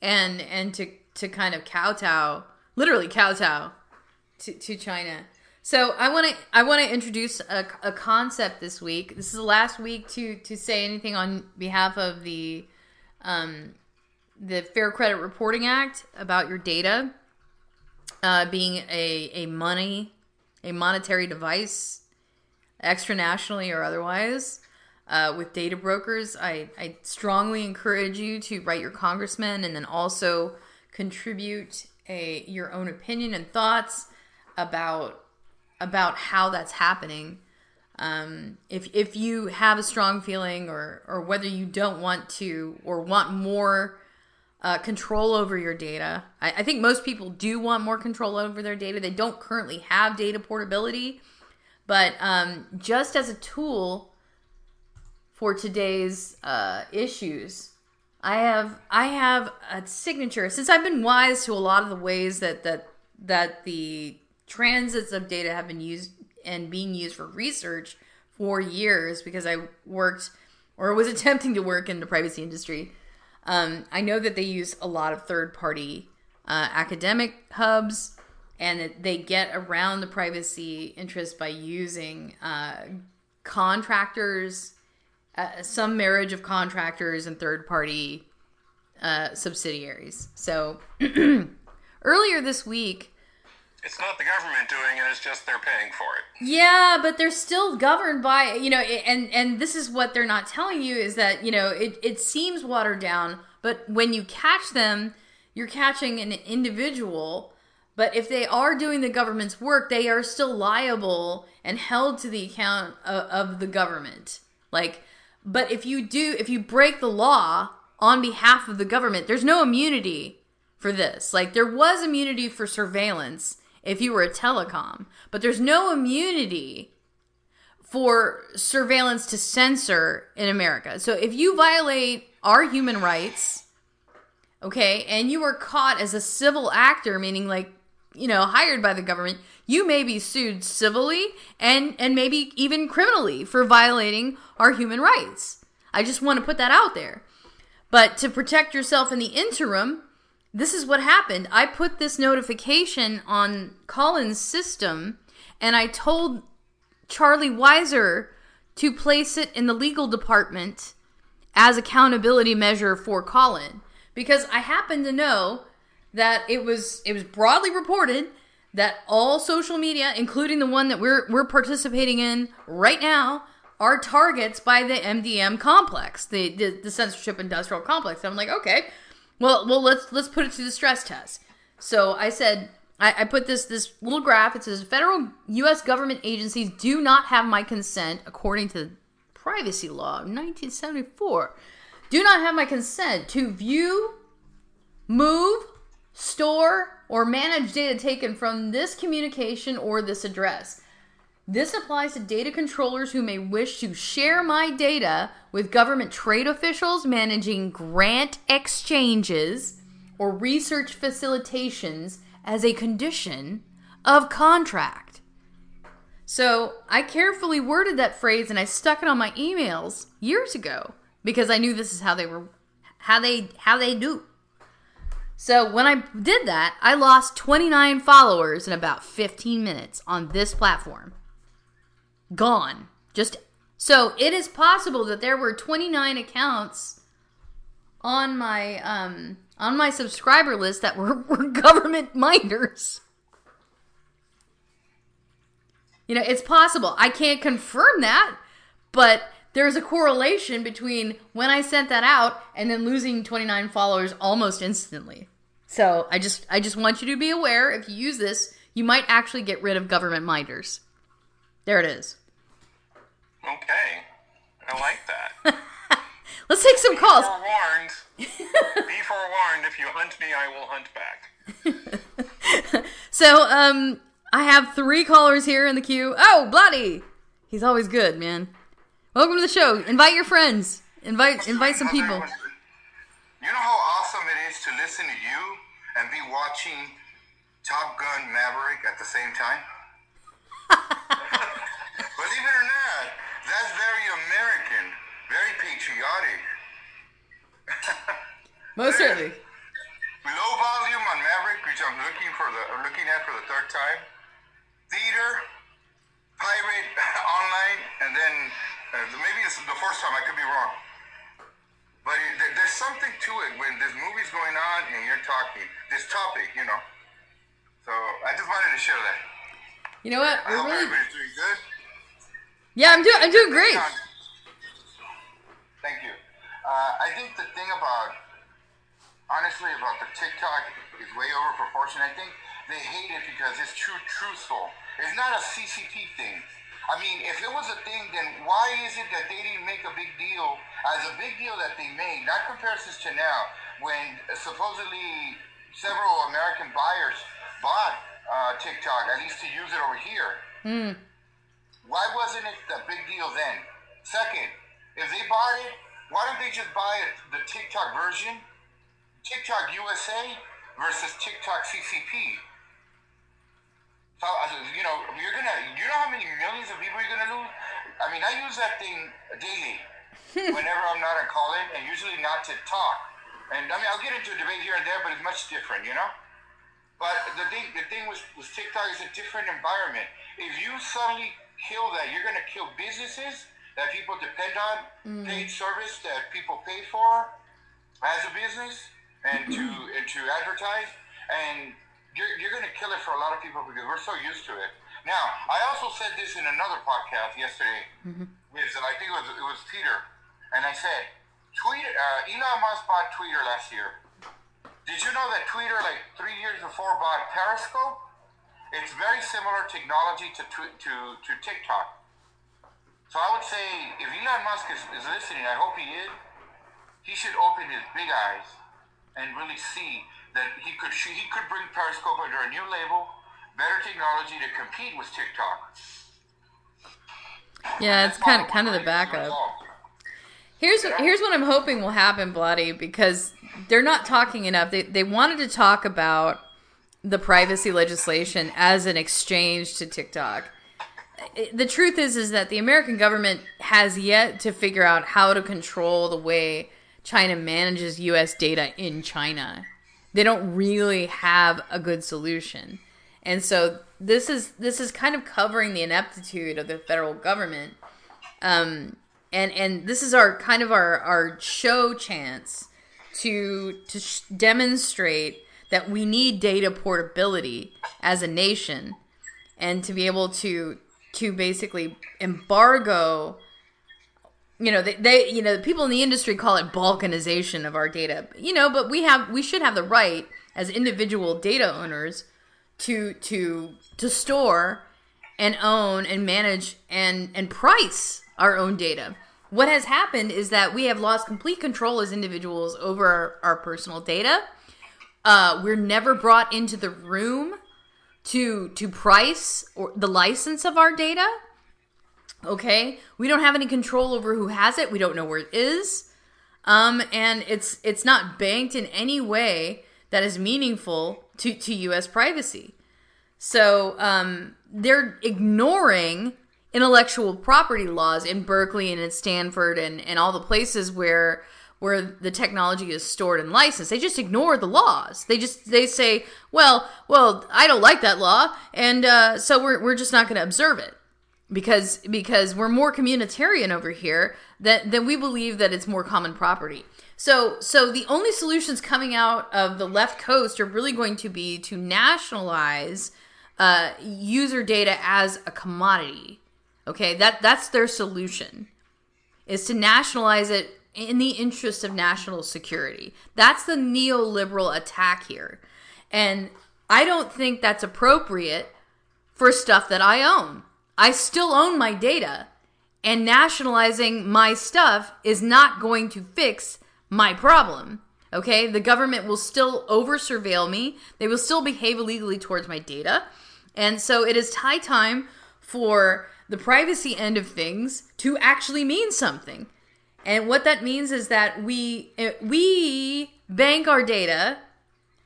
And and to to kind of kowtow, literally kowtow to, to China. So I want to I want to introduce a, a concept this week. This is the last week to to say anything on behalf of the um, the Fair Credit Reporting Act about your data uh, being a a money a monetary device extranationally or otherwise uh, with data brokers. I, I strongly encourage you to write your congressman and then also contribute a your own opinion and thoughts about about how that's happening. Um, if if you have a strong feeling or or whether you don't want to or want more uh, control over your data, I, I think most people do want more control over their data. They don't currently have data portability, but um, just as a tool for today's uh, issues. I have I have a signature since I've been wise to a lot of the ways that that that the transits of data have been used and being used for research for years because I worked or was attempting to work in the privacy industry. Um, I know that they use a lot of third party uh, academic hubs and that they get around the privacy interest by using uh, contractors, uh, some marriage of contractors and third party uh, subsidiaries. So earlier this week, It's not the government doing it, it's just they're paying for it. Yeah, but they're still governed by you know, and and this is what they're not telling you is that you know it it seems watered down, but when you catch them, you're catching an individual. But if they are doing the government's work, they are still liable and held to the account of, of the government. Like, but if you do, if you break the law on behalf of the government, there's no immunity for this. Like, there was immunity for surveillance if you were a telecom, but there's no immunity for surveillance to censor in America. So if you violate our human rights, okay, and you are caught as a civil actor, meaning like, you know, hired by the government, you may be sued civilly and and maybe even criminally for violating our human rights. I just want to put that out there. But to protect yourself in the interim, this is what happened. I put this notification on Callin's system and I told Charlie Weiser to place it in the legal department as accountability measure for Colin because I happen to know that it was it was broadly reported that all social media including the one that we're we're participating in right now are targets by the MDM complex, the the, the censorship industrial complex. And I'm like, okay, well, well, let's let's put it to the stress test. So I said, I, I put this this little graph. It says federal U.S. government agencies do not have my consent, according to privacy law of 1974. Do not have my consent to view, move, store, or manage data taken from this communication or this address. This applies to data controllers who may wish to share my data with government trade officials managing grant exchanges or research facilitations as a condition of contract. So I carefully worded that phrase and I stuck it on my emails years ago because I knew this is how they were how they how they do. So when I did that, I lost 29 followers in about 15 minutes on this platform gone. Just so it is possible that there were 29 accounts on my um on my subscriber list that were, were government minders. You know, it's possible. I can't confirm that, but there's a correlation between when I sent that out and then losing 29 followers almost instantly. So, I just I just want you to be aware if you use this, you might actually get rid of government minders. There it is. Okay. I like that. Let's take some calls. Forewarned. Be forewarned, if you hunt me, I will hunt back. So, um, I have three callers here in the queue. Oh, Bloody! He's always good, man. Welcome to the show. Invite your friends. Invite invite some people. You know how awesome it is to listen to you and be watching Top Gun Maverick at the same time? Believe it or not, that's very American, very patriotic. Most certainly. Low volume on Maverick, which I'm looking for the I'm looking at for the third time. Theater pirate online, and then uh, maybe it's the first time. I could be wrong. But it, there- there's something to it when this movies going on and you're talking this topic, you know. So I just wanted to share that. You know what? I We're hope really everybody's doing good. Yeah, I'm doing I'm doing great. Thank you. Uh, I think the thing about, honestly, about the TikTok is way over proportion. I think they hate it because it's too truthful. It's not a CCP thing. I mean, if it was a thing, then why is it that they didn't make a big deal as a big deal that they made? Not comparisons to now, when supposedly several American buyers bought uh, TikTok, at least to use it over here. Why wasn't it a big deal then? Second, if they bought it, why don't they just buy it, the TikTok version, TikTok USA versus TikTok CCP? Uh, you know, you're gonna, you know how many millions of people you're gonna lose? I mean, I use that thing daily whenever I'm not on call in, and usually not to talk. And I mean, I'll get into a debate here and there, but it's much different, you know? But the thing, the thing with, with TikTok is a different environment. If you suddenly kill that, you're going to kill businesses that people depend on, paid service that people pay for as a business, and to and to advertise, and you're, you're going to kill it for a lot of people because we're so used to it. Now, I also said this in another podcast yesterday with uh, I think it was it was Peter, and I said, Twitter, uh, Elon Musk bought Twitter last year. Did you know that Twitter, like three years before, bought Periscope? It's very similar technology to tw- to to TikTok. So I would say, if Elon Musk is, is listening, I hope he is. He should open his big eyes and really see that he could he could bring Periscope under a new label, better technology to compete with TikTok. Yeah, it's kind of kind of the backup. Here's what here's what I'm hoping will happen, Bloody, because they're not talking enough. They they wanted to talk about the privacy legislation as an exchange to TikTok. The truth is is that the American government has yet to figure out how to control the way China manages US data in China. They don't really have a good solution. And so this is this is kind of covering the ineptitude of the federal government um, and and this is our kind of our our show chance to to sh- demonstrate that we need data portability as a nation and to be able to to basically embargo you know they, they you know the people in the industry call it balkanization of our data you know but we have we should have the right as individual data owners to to to store and own and manage and and price our own data. What has happened is that we have lost complete control as individuals over our, our personal data. Uh, we're never brought into the room to to price or the license of our data. Okay, we don't have any control over who has it. We don't know where it is, um, and it's it's not banked in any way that is meaningful to to U.S. privacy. So um, they're ignoring intellectual property laws in Berkeley and in Stanford and, and all the places where where the technology is stored and licensed. They just ignore the laws. They just they say, well, well, I don't like that law, and uh, so we're we're just not going to observe it because because we're more communitarian over here that then we believe that it's more common property. So so the only solutions coming out of the left coast are really going to be to nationalize uh, user data as a commodity. Okay, that that's their solution is to nationalize it in the interest of national security. That's the neoliberal attack here. And I don't think that's appropriate for stuff that I own. I still own my data, and nationalizing my stuff is not going to fix my problem. Okay? The government will still over surveil me, they will still behave illegally towards my data. And so it is high time for the privacy end of things to actually mean something. And what that means is that we eh, we bank our data.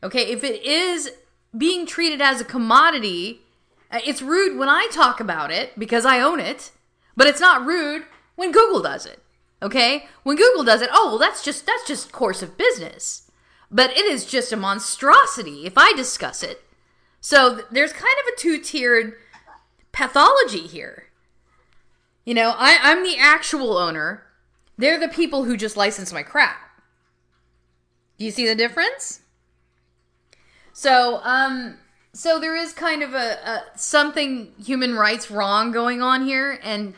Okay, if it is being treated as a commodity, it's rude when I talk about it because I own it, but it's not rude when Google does it. Okay? When Google does it, oh, well that's just that's just course of business. But it is just a monstrosity if I discuss it. So th- there's kind of a two-tiered pathology here. You know, I, I'm the actual owner. They're the people who just license my crap. Do you see the difference? So, um, so there is kind of a, a something human rights wrong going on here, and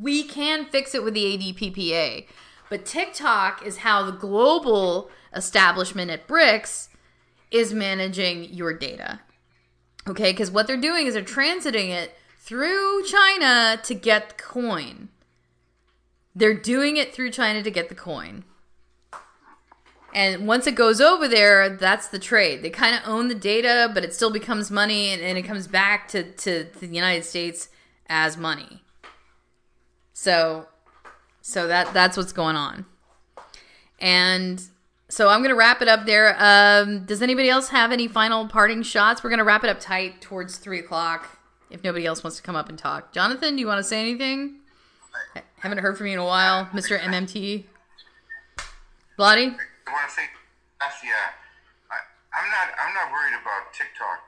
we can fix it with the ADPPA. But TikTok is how the global establishment at BRICS is managing your data. Okay, because what they're doing is they're transiting it through China to get the coin. They're doing it through China to get the coin. And once it goes over there, that's the trade. They kind of own the data, but it still becomes money and, and it comes back to, to, to the United States as money. So so that that's what's going on. And so I'm gonna wrap it up there. Um, does anybody else have any final parting shots? We're gonna wrap it up tight towards three o'clock. If nobody else wants to come up and talk, Jonathan, do you want to say anything? I haven't heard from you in a while, Mr. MMT. Bloody? I want to say, that's yeah. I, I'm not. I'm not worried about TikTok.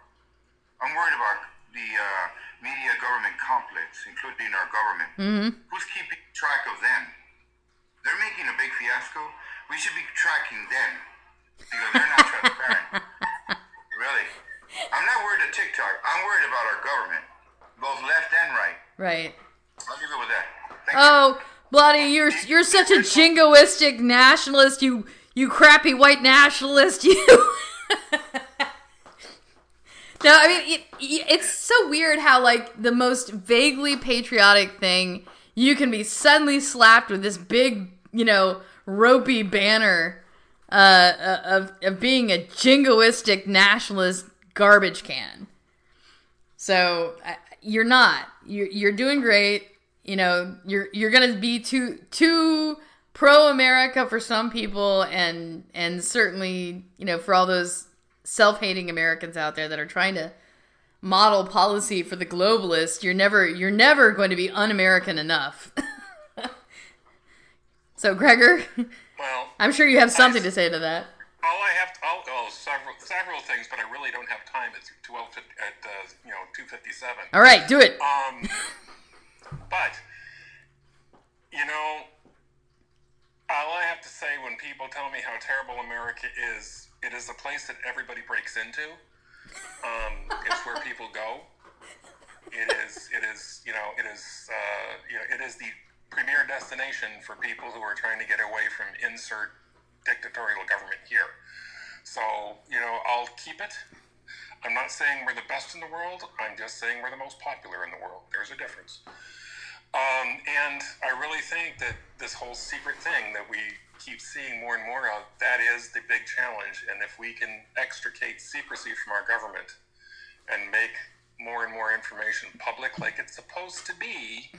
I'm worried about the uh, media government complex, including our government. Mm-hmm. Who's keeping track of them? They're making a big fiasco. We should be tracking them because they're not transparent. Really. I'm not worried about TikTok. I'm worried about our government, both left and right. Right. I'll leave it with that. Thank you. Oh, bloody! You're you're such a jingoistic nationalist. You you crappy white nationalist. You. no, I mean it, it's so weird how like the most vaguely patriotic thing you can be suddenly slapped with this big, you know, ropey banner uh, uh of of being a jingoistic nationalist garbage can. So you're not. You're you're doing great. You know, you're you're gonna be too too pro America for some people, and and certainly you know for all those self hating Americans out there that are trying to model policy for the globalists. You're never you're never going to be un American enough. so Gregor, Well, I'm sure you have something to say to that. all I have, all, oh, several, several things, but I really don't have time. It's twelve at uh, you know two fifty seven. All right, do it. Um, but you know, all I have to say when people tell me how terrible America is, it is a place that everybody breaks into. Um, it's where people go. It is. It is. You know. It is. Uh, you know. It is the premier destination for people who are trying to get away from insert dictatorial government here. So you know, I'll keep it. I'm not saying we're the best in the world. I'm just saying we're the most popular in the world. There's a difference. Um, and I really think that this whole secret thing that we keep seeing more and more of, that is the big challenge. And if we can extricate secrecy from our government and make more and more information public like it's supposed to be,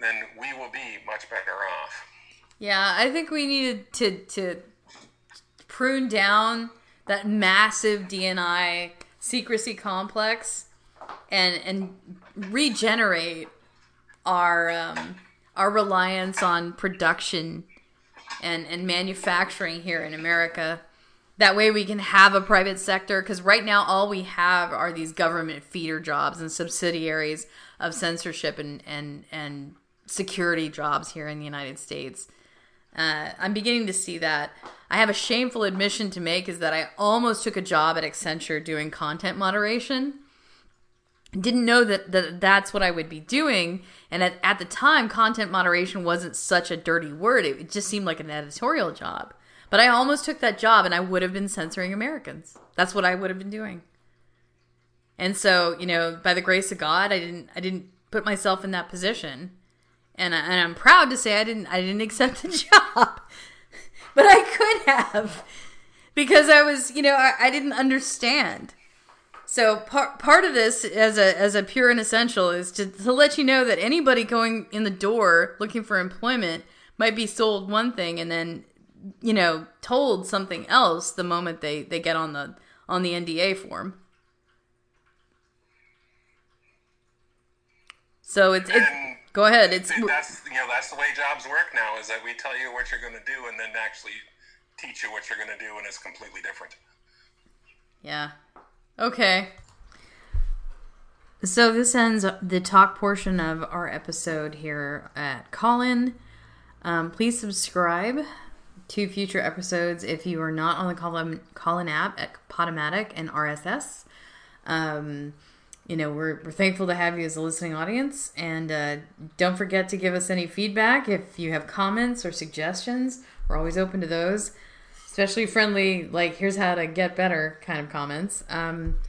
then we will be much better off. Yeah, I think we needed to to prune down that massive DNI secrecy complex and and regenerate our um, our reliance on production and and manufacturing here in America. That way we can have a private sector because right now all we have are these government feeder jobs and subsidiaries of censorship and and and security jobs here in the United States. Uh, I'm beginning to see that. I have a shameful admission to make is that I almost took a job at Accenture doing content moderation. Didn't know that, that that's what I would be doing. And at, at the time, content moderation wasn't such a dirty word. It, it just seemed like an editorial job. But I almost took that job and I would have been censoring Americans. That's what I would have been doing. And so, you know, by the grace of God, I didn't I didn't put myself in that position and, I, and I'm proud to say I didn't I didn't accept the job, but I could have because I was you know I, I didn't understand. So part part of this as a as a pure and essential is to to let you know that anybody going in the door looking for employment might be sold one thing and then you know told something else the moment they they get on the on the NDA form. So it's it's And go ahead it's that's you know that's the way jobs work now. Is that we tell you what you're going to do and then actually teach you what you're going to do, and it's completely different. Yeah. Okay. So this ends the talk portion of our episode here at Callin. Um, please subscribe to future episodes if you are not on the Callin, app at Podomatic and RSS. Um, you know, we're, we're thankful to have you as a listening audience. And uh, don't forget to give us any feedback if you have comments or suggestions. We're always open to those, especially friendly, like, here's how to get better kind of comments. Um,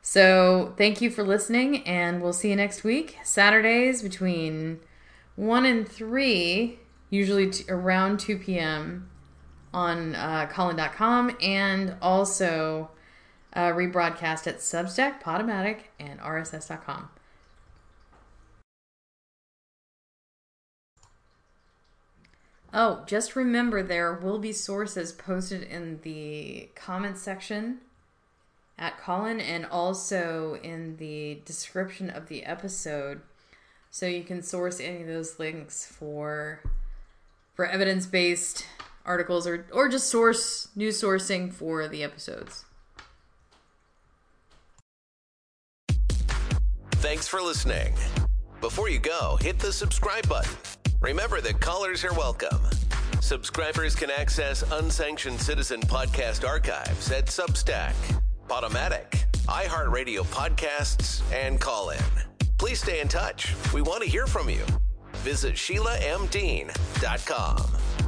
so thank you for listening, and we'll see you next week. Saturdays between 1 and 3, usually t- around 2 p.m. on uh, Callin.com, and also uh, rebroadcast at Substack, Podomatic, and RSS.com. Oh, just remember there will be sources posted in the comments section at Callin and also in the description of the episode. So you can source any of those links for for evidence-based articles or or just source news sourcing for the episodes. Thanks for listening. Before you go, hit the subscribe button. Remember that callers are welcome. Subscribers can access unsanctioned citizen podcast archives at Substack, Podomatic, iHeartRadio podcasts, and Callin. Please stay in touch. We want to hear from you. Visit SheilaMDean.com.